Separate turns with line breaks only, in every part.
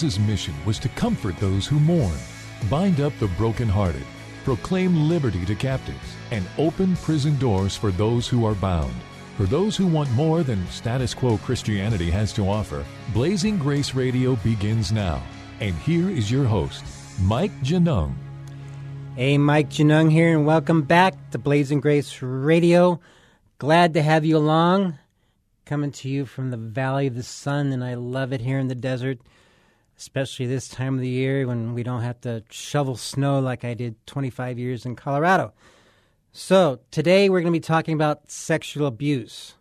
Jesus' mission was to comfort those who mourn, bind up the brokenhearted, proclaim liberty to captives, and open prison doors for those who are bound. For those who want more than status quo Christianity has to offer, Blazing Grace Radio begins now. And here is your host, Mike Genung.
Hey, Mike Genung here, and welcome back to Blazing Grace Radio. Glad to have you along. Coming to you from the Valley of the Sun, and I love it here in the desert, especially this time of the year when we don't have to shovel snow like I did 25 years in Colorado. So, today we're going to be talking about sexual abuse.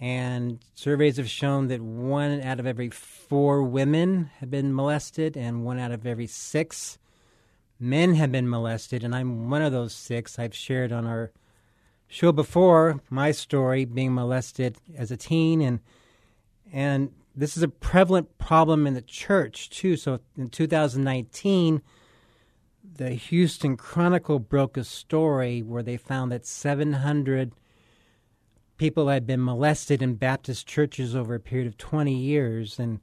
And surveys have shown that one out of every four women have been molested, and one out of every six men have been molested, and I'm one of those six. I've shared on our show before my story being molested as a teen, and and this is a prevalent problem in the church too. So in 2019, the Houston Chronicle broke a story where they found that 700 people had been molested in Baptist churches over a period of 20 years, and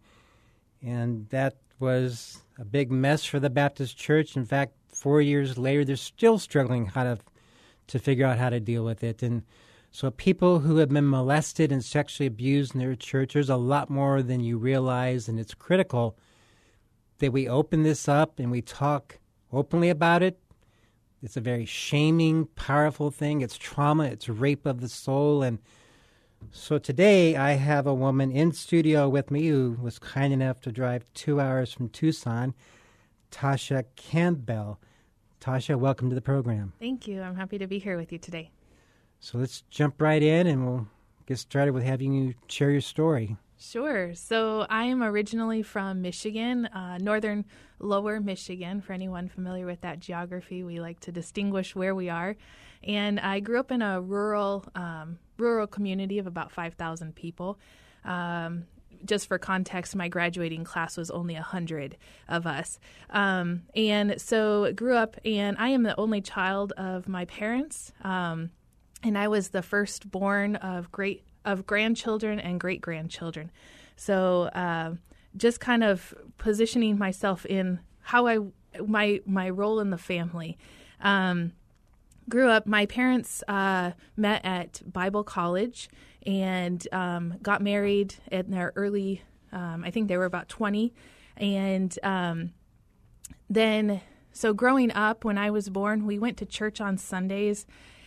and that was a big mess for the Baptist church. In fact, four years later, they're still struggling how to to figure out how to deal with it. And so, people who have been molested and sexually abused in their church, there's a lot more than you realize, and it's critical that we open this up and we talk openly about it. It's a very shaming, powerful thing. It's trauma, it's rape of the soul. And so today I have a woman in studio with me who was kind enough to drive two hours from Tucson, Tasha Campbell. Tasha, welcome to the program.
Thank you. I'm happy to be here with you today.
So let's jump right in and we'll get started with having you share your story.
Sure. So I am originally from Michigan, uh, northern lower Michigan. For anyone familiar with that geography, we like to distinguish where we are. And I grew up in a rural um, rural community of about 5,000 people. Um, just for context, my graduating class was only 100 of us. Um, and so grew up, and I am the only child of my parents. Um, and I was the firstborn of great of grandchildren and great grandchildren. So uh, just kind of positioning myself in how I my my role in the family. Um, grew up. My parents uh, met at Bible college and um, got married in their early. Um, I think they were about twenty, and um, then so growing up when I was born, we went to church on Sundays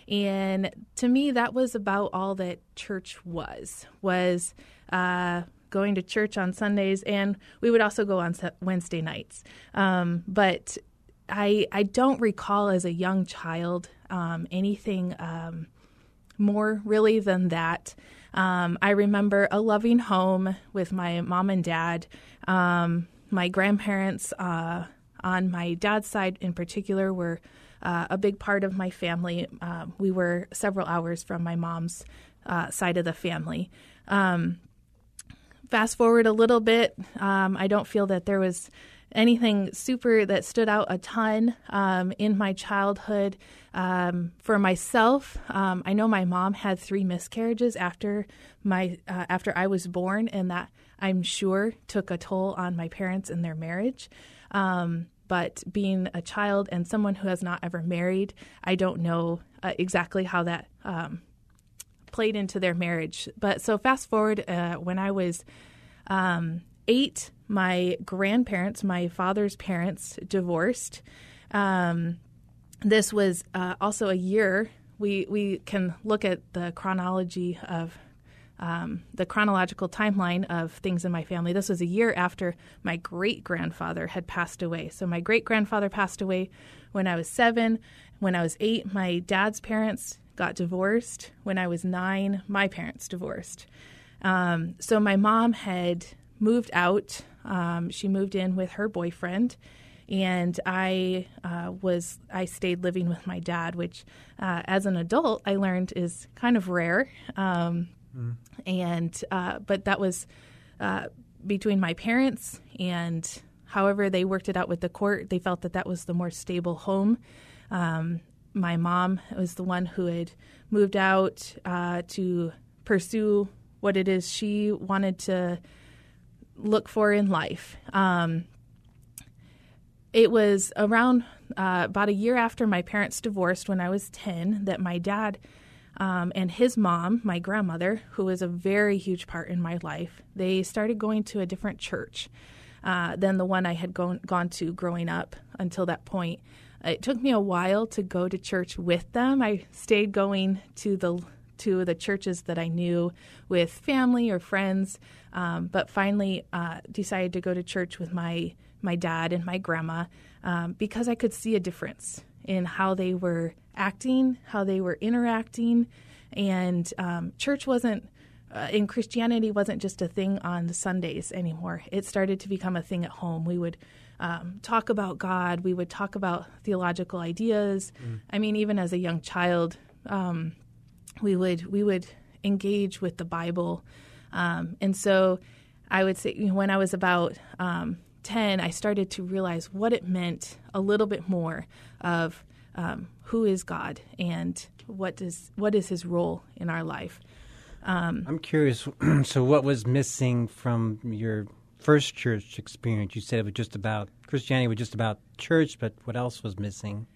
and to me that was about all that church was was uh, going to church on sundays. And we would also go on wednesday nights. Um, but I, I don't recall as a young child um, anything um, more really than that. Um, i remember a loving home with my mom and dad um, my grandparents uh, on my dad's side in particular were uh, a big part of my family. Uh, we were several hours from my mom's uh, side of the family. Um, fast forward a little bit, um, I don't feel that there was anything super that stood out a ton um, in my childhood. Um, for myself, um, I know my mom had three miscarriages after my uh, after I was born, and that I'm sure took a toll on my parents and their marriage. Um, but being a child and someone who has not ever married, I don't know uh, exactly how that um, played into their marriage. But so fast forward, uh, when I was um, eight, my grandparents, my father's parents, divorced. Um, this was uh, also a year. We we can look at the chronology of um, the chronological timeline of things in my family. This was a year after my great grandfather had passed away. So, my great grandfather passed away when I was seven. When I was eight, my dad's parents got divorced. When I was nine, my parents divorced. Um, so my mom had moved out. Um, she moved in with her boyfriend, and I uh, was I stayed living with my dad, which, uh, as an adult, I learned is kind of rare. Um, And uh, but that was uh, between my parents, and however they worked it out with the court, they felt that that was the more stable home. Um, my mom was the one who had moved out uh, to pursue what it is she wanted to look for in life. Um, it was around uh, about a year after my parents divorced when I was 10 that my dad um, and his mom, my grandmother, who was a very huge part in my life, they started going to a different church uh, than the one I had gone, gone to growing up until that point. It took me a while to go to church with them. I stayed going to the to the churches that I knew with family or friends, um, but finally uh, decided to go to church with my my dad and my grandma um, because I could see a difference in how they were acting, how they were interacting, and um, church wasn't. Uh, in Christianity wasn't just a thing on Sundays anymore. It started to become a thing at home. We would um, talk about God. We would talk about theological ideas. I mean, even as a young child, um, we would we would engage with the Bible, um, and so I would say you know, when I was about um, ten, I started to realize what it meant a little bit more of um, who is God and what does what is His role in our life.
I'm curious. so, what was missing from your first church experience? You said it was just about Christianity was just about church, but what else was missing?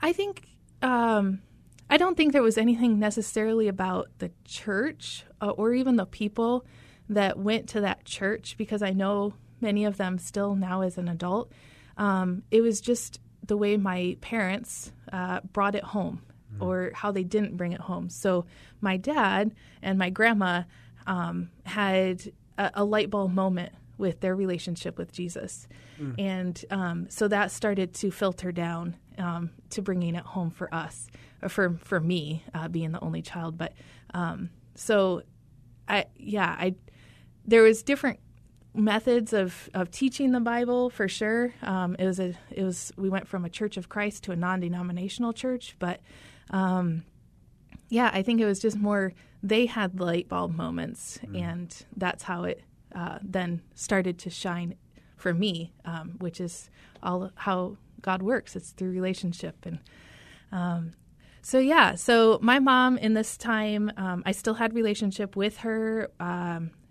I think um, I don't think there was anything necessarily about the church uh, or even the people that went to that church because I know many of them still now as an adult. Um, it was just the way my parents uh, brought it home or how they didn't bring it home. So my dad and my grandma um, had a, a light bulb moment with their relationship with Jesus. And um, so that started to filter down um, to bringing it home for us, or for, for me, uh, being the only child. But um, so I, yeah, I, there was different methods of, of teaching the Bible for sure. Um, it was a, it was, we went from a Church of Christ to a non-denominational church, but um, yeah, I think it was just more they had light bulb moments, and that's how it uh, then started to shine for me, um, which is all how God works. It's through relationship, and um, so yeah. So my mom in this time, um, I still had relationship with her.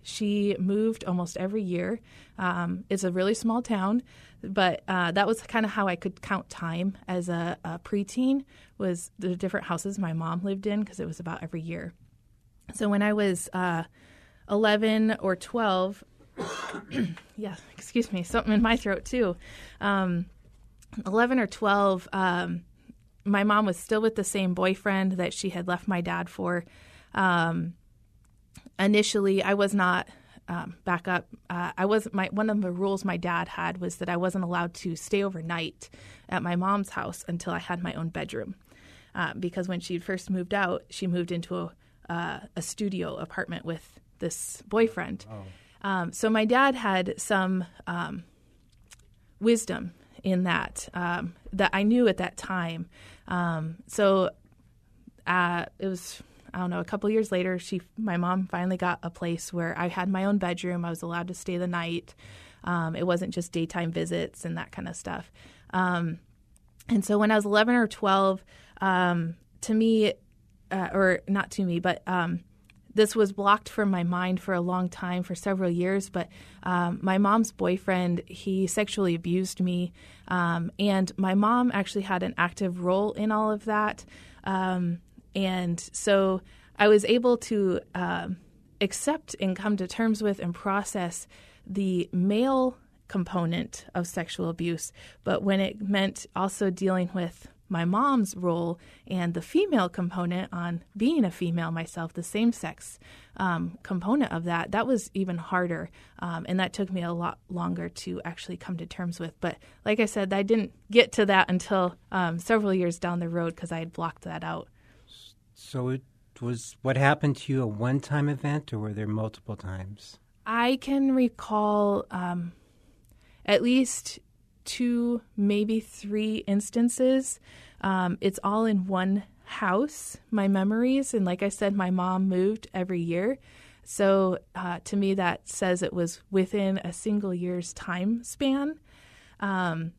She moved almost every year. Um, it's a really small town, but uh, that was kind of how I could count time as a, a preteen. Was the different houses my mom lived in because it was about every year. So when I was uh, 11 or 12, yeah, excuse me, something in my throat too. Um, 11 or 12, um, my mom was still with the same boyfriend that she had left my dad for. Um, initially, I was not. Um, back up. Uh, I was my one of the rules my dad had was that I wasn't allowed to stay overnight at my mom's house until I had my own bedroom, uh, because when she first moved out, she moved into a uh, a studio apartment with this boyfriend. Um, so my dad had some um, wisdom in that um, that I knew at that time. Um, so uh, it was I don't know a couple years later. She my mom finally got a place where I had my own bedroom. I was allowed to stay the night. Um, it wasn't just daytime visits and that kind of stuff. Um, and so when I was 11 or 12, um, to me, uh, or not to me, but um, this was blocked from my mind for a long time, for several years. But um, my mom's boyfriend, he sexually abused me. Um, and my mom actually had an active role in all of that. Um, and so I was able to um, accept and come to terms with and process the male component of sexual abuse. But when it meant also dealing with my mom's role and the female component on being a female myself, the same sex um, component of that, that was even harder. Um, and that took me a lot longer to actually come to terms with. But like I said, I didn't get to that until um, several years down the road because I had blocked that out.
So, it, was what happened to you a one-time event, or were there multiple times?
I can recall um, at least two, maybe three instances. Um, it's all in one house, my memories. And like I said, my mom moved every year. So uh, to me, that says it was within a single year's time span. Um,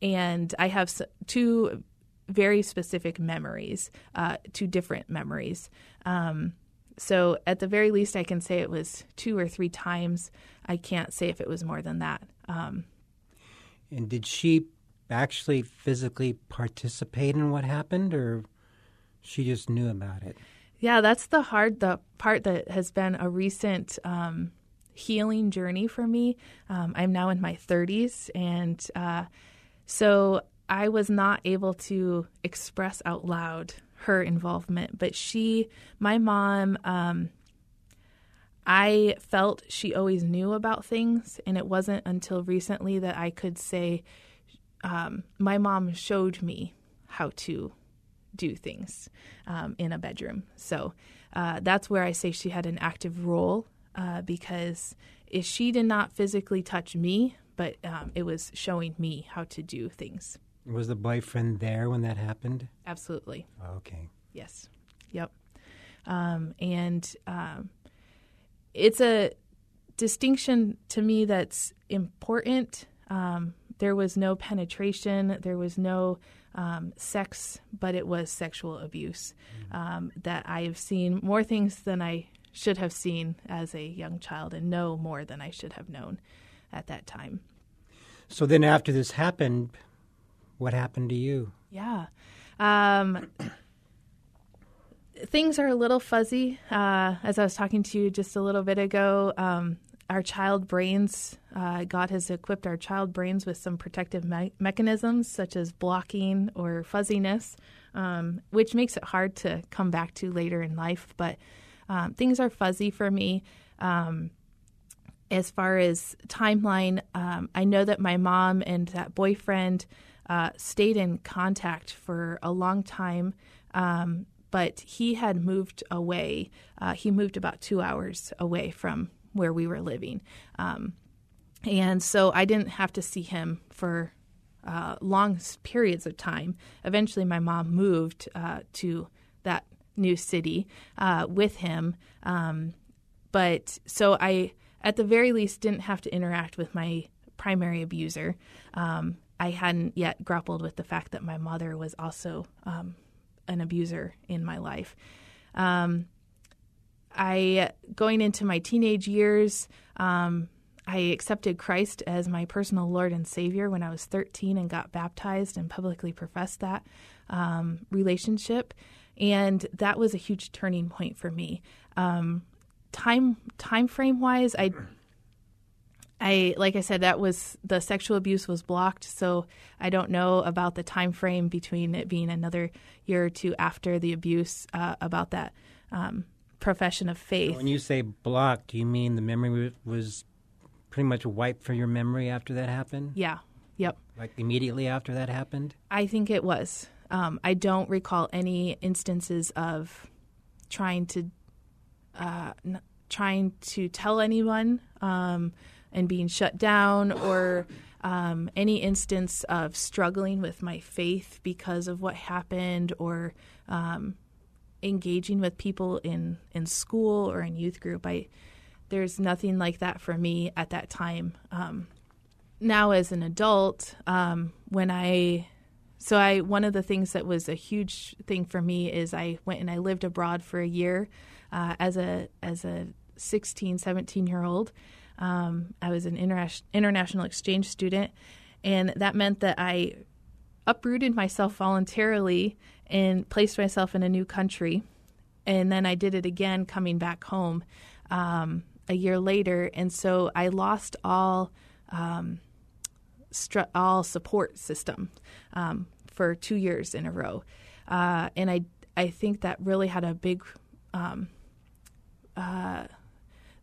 and I have two very specific memories, uh, two different memories. Um, so at the very least, I can say it was two or three times. I can't say if it was more than that. Um,
And did she actually physically participate in what happened, or she just knew about it?
yeah, that's the hard the part that has been a recent um, healing journey for me. Um, I'm now in my 30s, and uh, so I was not able to express out loud her involvement. But she, my mom, um, I felt she always knew about things, and it wasn't until recently that I could say, um, my mom showed me how to do things um, in a bedroom. So uh, that's where I say she had an active role uh, because if she did not physically touch me, but um, it was showing me how to do things.
Was the boyfriend there when that happened?
Absolutely.
Okay.
Yes. Yep. Um, and um, it's a distinction to me that's important. Um, there was no penetration, there was no um, sex, but it was sexual abuse. Um, that I have seen more things than I should have seen as a young child and know more than I should have known at that time.
So then, after this happened, what happened to you?
Yeah. Um, things are a little fuzzy. Uh, as I was talking to you just a little bit ago, um, our child brains, uh, God has equipped our child brains with some protective me- mechanisms such as blocking or fuzziness, um, which makes it hard to come back to later in life. But um, things are fuzzy for me. Um, as far as timeline, um, I know that my mom and that boyfriend uh, stayed in contact for a long time, um, but he had moved away. Uh, he moved about two hours away from where we were living. Um, and so I didn't have to see him for uh, long periods of time. Eventually, my mom moved uh, to that new city uh, with him. Um, but so I, at the very least, didn't have to interact with my primary abuser. Um, I hadn't yet grappled with the fact that my mother was also um, an abuser in my life. Um, I going into my teenage years, um, I accepted Christ as my personal Lord and Savior when I was 13 and got baptized and publicly professed that um, relationship, and that was a huge turning point for me. Um, time time frame wise, I I like I said that was the sexual abuse was blocked, so I don't know about the time frame between it being another year or two after the abuse uh, about that um, profession of faith.
When you say blocked, do you mean the memory was pretty much wiped from your memory after that happened?
yeah, yep.
Like immediately after that happened?
I think it was. Um, I don't recall any instances of trying to uh, n- trying to tell anyone um, and being shut down, or um, any instance of struggling with my faith because of what happened, or um, engaging with people in in school or in youth group. I there's nothing like that for me at that time. Um, now as an adult, um, when I so I one of the things that was a huge thing for me is I went and I lived abroad for a year uh, as a as a 16, 17 year old. Um, I was an interna- international exchange student, and that meant that I uprooted myself voluntarily and placed myself in a new country. And then I did it again coming back home um, a year later. And so I lost all um, all support system um, for two years in a row. Uh, and I, I think that really had a big, um, uh,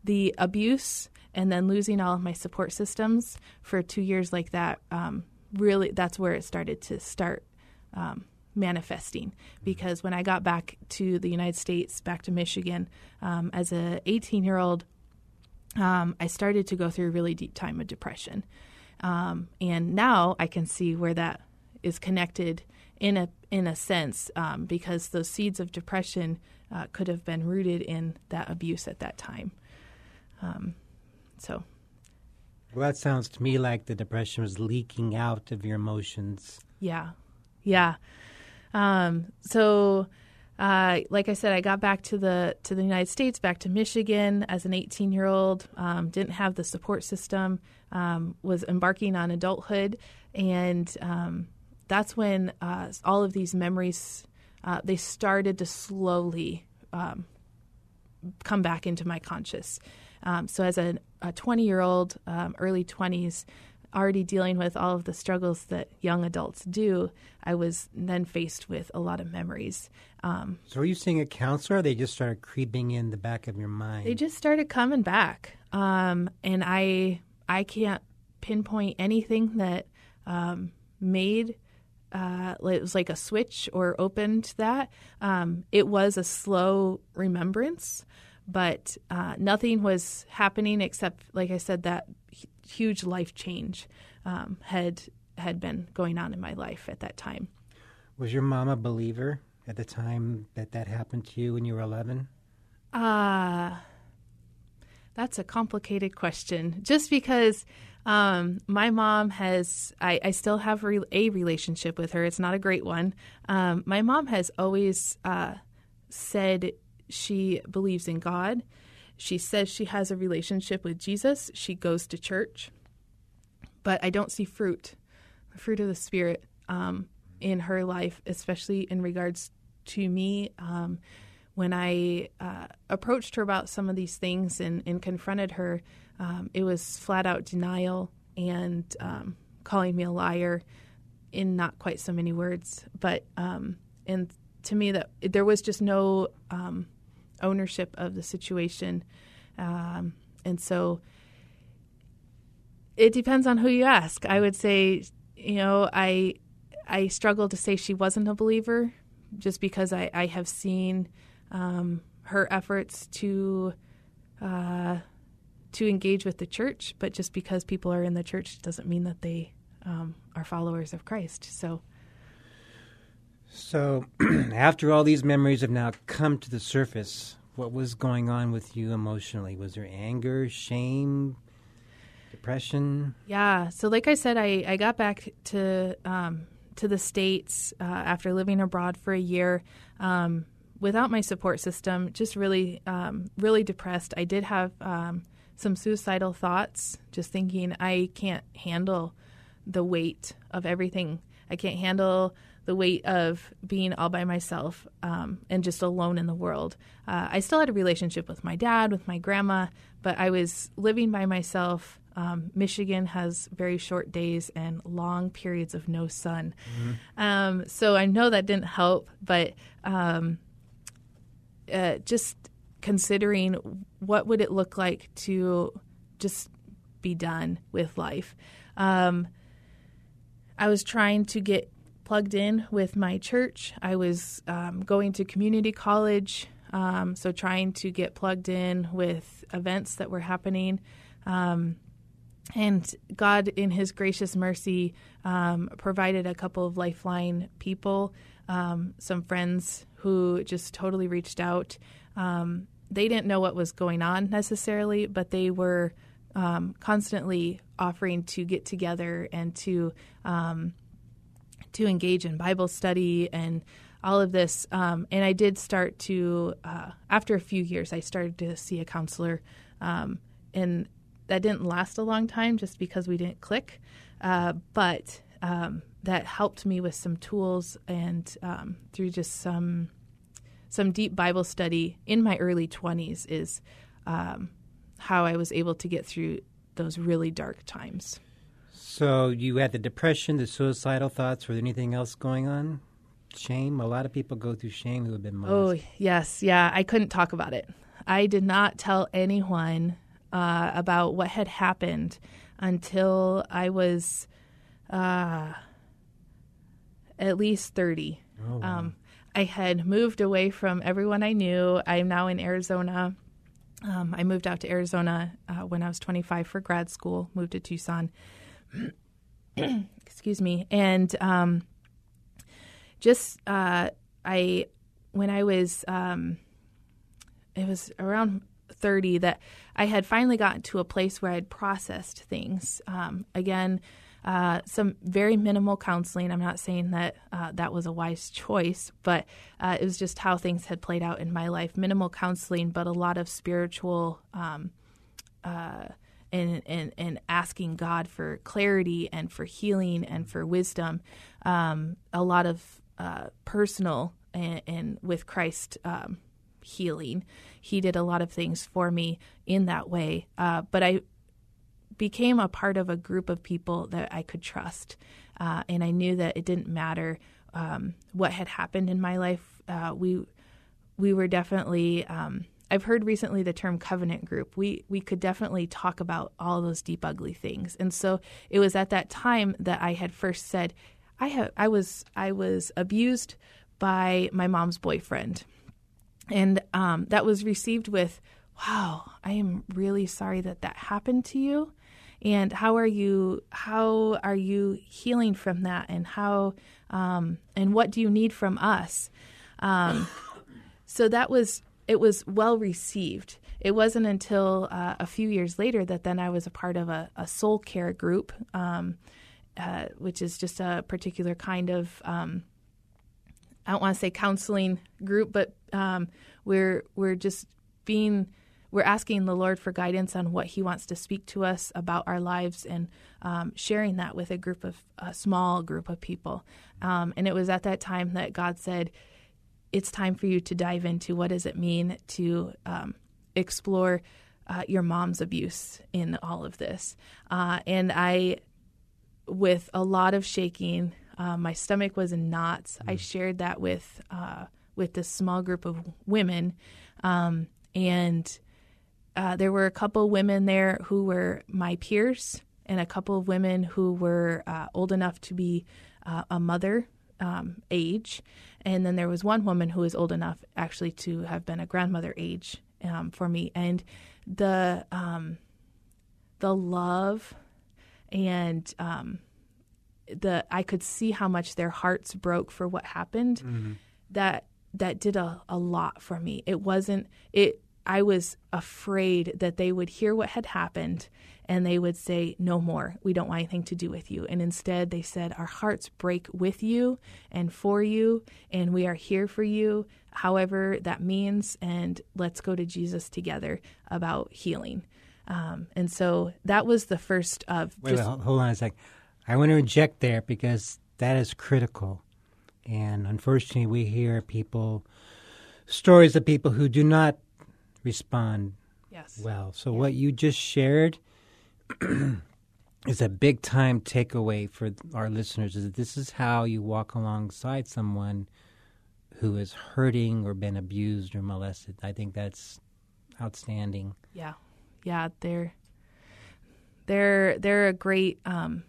the abuse and then losing all of my support systems for two years like that. Um, really, that's where it started to start um, manifesting because when I got back to the United States, back to Michigan, um, as a 18 year old, um, I started to go through a really deep time of depression. Um, and now I can see where that is connected in a in a sense um, because those seeds of depression uh, could have been rooted in that abuse at that time. Um, so
Well, that sounds to me like the depression was leaking out of your emotions.
Yeah, yeah. Um, so, uh, like I said, I got back to the to the United States, back to Michigan as an 18 year old. Um, didn't have the support system. Um, was embarking on adulthood, and um, that's when uh, all of these memories uh, they started to slowly um, come back into my conscious. Um, so, as a 20 year old, um, early 20s, already dealing with all of the struggles that young adults do, I was then faced with a lot of memories. Um,
So, were you seeing a counselor? Or they just started creeping in the back of your mind.
they just started coming back, um, and I I can't pinpoint anything that um, made uh, it was like a switch or opened that. Um, it was a slow remembrance, but uh, nothing was happening except, like I said, that huge life change um, had had been going on in my life at that time.
Was your mom a believer at the time that that happened to you when you were 11?
Uh, that's a complicated question. Just because um, my mom has, I, I still have re- a relationship with her. It's not a great one. Um, my mom has always uh, said she believes in God. She says she has a relationship with Jesus. She goes to church. But I don't see fruit, the fruit of the Spirit, um, in her life, especially in regards to me. Um, when I uh, approached her about some of these things and, and confronted her, um, it was flat out denial and um, calling me a liar in not quite so many words. But um, and to me, that there was just no um, ownership of the situation, um, and so it depends on who you ask. I would say, you know, I I struggle to say she wasn't a believer, just because I, I have seen um, her efforts to uh, to engage with the church, but just because people are in the church doesn't mean that they um, are followers of Christ. So
So, after all these memories have now come to the surface, what was going on with you emotionally? Was there anger, shame, depression?
Yeah. So, like I said, I, I got back to um, to the states uh, after living abroad for a year um, without my support system. Just really, um, really depressed. I did have um, some suicidal thoughts. Just thinking I can't handle the weight of everything. I can't handle the weight of being all by myself um, and just alone in the world. Uh, I still had a relationship with my dad, with my grandma, but I was living by myself. Um, Michigan has very short days and long periods of no sun. Um, so I know that didn't help, but um, uh, just considering what would it look like to just be done with life. Um, I was trying to get plugged in with my church. I was um, going to community college, um, so trying to get plugged in with events that were happening. Um, and God, in His gracious mercy, um, provided a couple of lifeline people, um, some friends who just totally reached out. Um, they didn't know what was going on necessarily, but they were constantly offering to get together and to um, to engage in Bible study and all of this. Um, and I did start to, uh, after a few years, I started to see a counselor. Um, and that didn't last a long time just because we didn't click. Uh, but um, that helped me with some tools and um, through just some some deep Bible study in my early 20s is um, how I was able to get through those really dark times.
So, you had the depression, the suicidal thoughts. Was there anything else going on? Shame. A lot of people go through shame who have been
Oh, yes. Yeah. I couldn't talk about it. I did not tell anyone uh, about what had happened until I was uh, at least 30. Um, I had moved away from everyone I knew. I'm now in Arizona. Um, I moved out to Arizona uh, when I was 25 for grad school, moved to Tucson. Excuse me. And um, just, uh, I, when I was, um, it was around 30 that I had finally gotten to a place where I'd processed things. Um, again, uh, some very minimal counseling. I'm not saying that uh, that was a wise choice, but uh, it was just how things had played out in my life. Minimal counseling, but a lot of spiritual um, uh, and, and, and asking God for clarity and for healing and for wisdom. Um, a lot of uh, personal and, and with Christ um, healing. He did a lot of things for me in that way. Uh, but I became a part of a group of people that I could trust. Uh, and I knew that it didn't matter um, what had happened in my life. Uh, we we were definitely. Um, I've heard recently the term covenant group. We we could definitely talk about all those deep ugly things. And so it was at that time that I had first said, I have I was I was abused by my mom's boyfriend, and um, that was received with, "Wow, I am really sorry that that happened to you." and how are you how are you healing from that and how um, and what do you need from us um, so that was it was well received it wasn't until uh, a few years later that then i was a part of a, a soul care group um, uh, which is just a particular kind of um, I don't want to say counseling group, but um, we're we're just being we're asking the Lord for guidance on what He wants to speak to us about our lives and um, sharing that with a group of a small group of people. Um, and it was at that time that God said, "It's time for you to dive into what does it mean to um, explore." Uh, your mom's abuse in all of this. Uh, and I, with a lot of shaking, uh, my stomach was in knots. I shared that with uh, with this small group of women, um, and uh, there were a couple women there who were my peers, and a couple of women who were uh, old enough to be uh, a mother um, age, and then there was one woman who was old enough actually to have been a grandmother age um, for me, and the um, the love and um, the I could see how much their hearts broke for what happened. That that did a, a lot for me. It wasn't it I was afraid that they would hear what had happened and they would say, No more. We don't want anything to do with you. And instead, they said, Our hearts break with you and for you, and we are here for you, however that means. And let's go to Jesus together about healing. Um, and so that was the first of
Wait,
just
wait, hold on a sec. I want to inject there because that is critical. And unfortunately, we hear people, stories of people who do not respond
yes,
well. So, what you just shared is a big time takeaway for our listeners is that this is how you walk alongside someone who is hurting or been abused or molested. I think that's outstanding.
Yeah, yeah, they're they're they're a great. Um,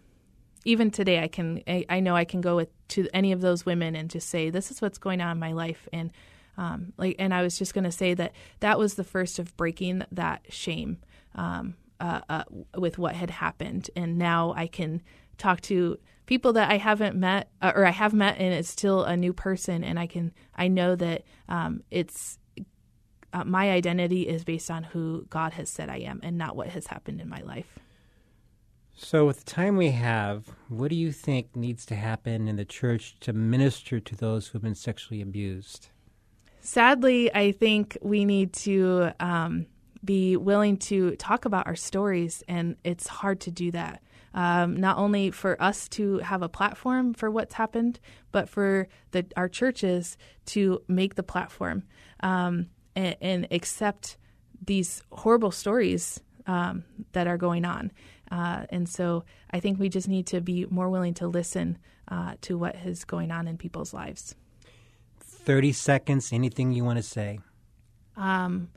even today, I can I, I know I can go with to any of those women and just say this is what's going on in my life and. Um, like, and I was just going to say that that was the first of breaking that shame um, uh, uh, with what had happened, and now I can talk to people that I haven't met uh, or I have met, and it's still a new person, and I can I know that um, it's uh, my identity is based on who God has said I am and not what has happened in my life.
So, with the time we have, what do you think needs to happen in the church to minister to those who have been sexually abused?
Sadly, I think we need to um, be willing to talk about our stories, and it's hard to do that. Um, not only for us to have a platform for what's happened, but for the, our churches to make the platform um, and, and accept these horrible stories um, that are going on. Uh, and so I think we just need to be more willing to listen uh, to what is going on in people's lives.
30 seconds, anything you want to say.
Um,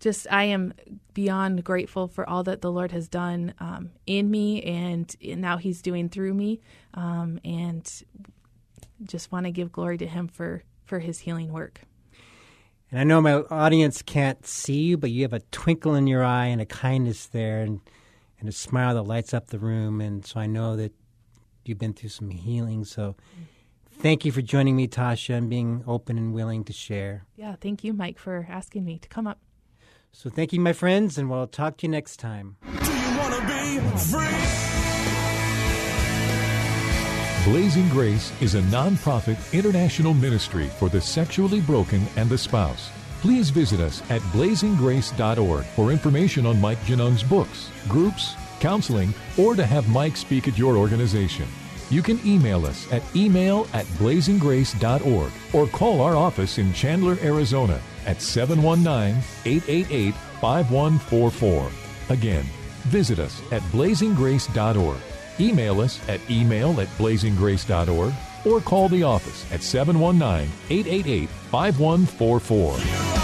just I am beyond grateful for all that the Lord has done um, in me and now He's doing through me. Um, and just want to give glory to Him for for His healing work.
And I know my audience can't see you, but you have a twinkle in your eye and a kindness there and, and a smile that lights up the room. And so I know that you've been through some healing. So thank you for joining me, Tasha, and being open and willing to share.
Yeah, thank you, Mike, for asking me to come up.
So thank you, my friends, and we'll talk to you next time.
Do you want to be free?
Blazing Grace is a nonprofit international ministry for the sexually broken and the spouse. Please visit us at blazinggrace.org for information on Mike Genung's books, groups, counseling, or to have Mike speak at your organization. You can email us at email at blazinggrace.org or call our office in Chandler, Arizona at 719 888 5144. Again, visit us at blazinggrace.org. Email us at email at blazinggrace.org or call the office at 719 888 5144.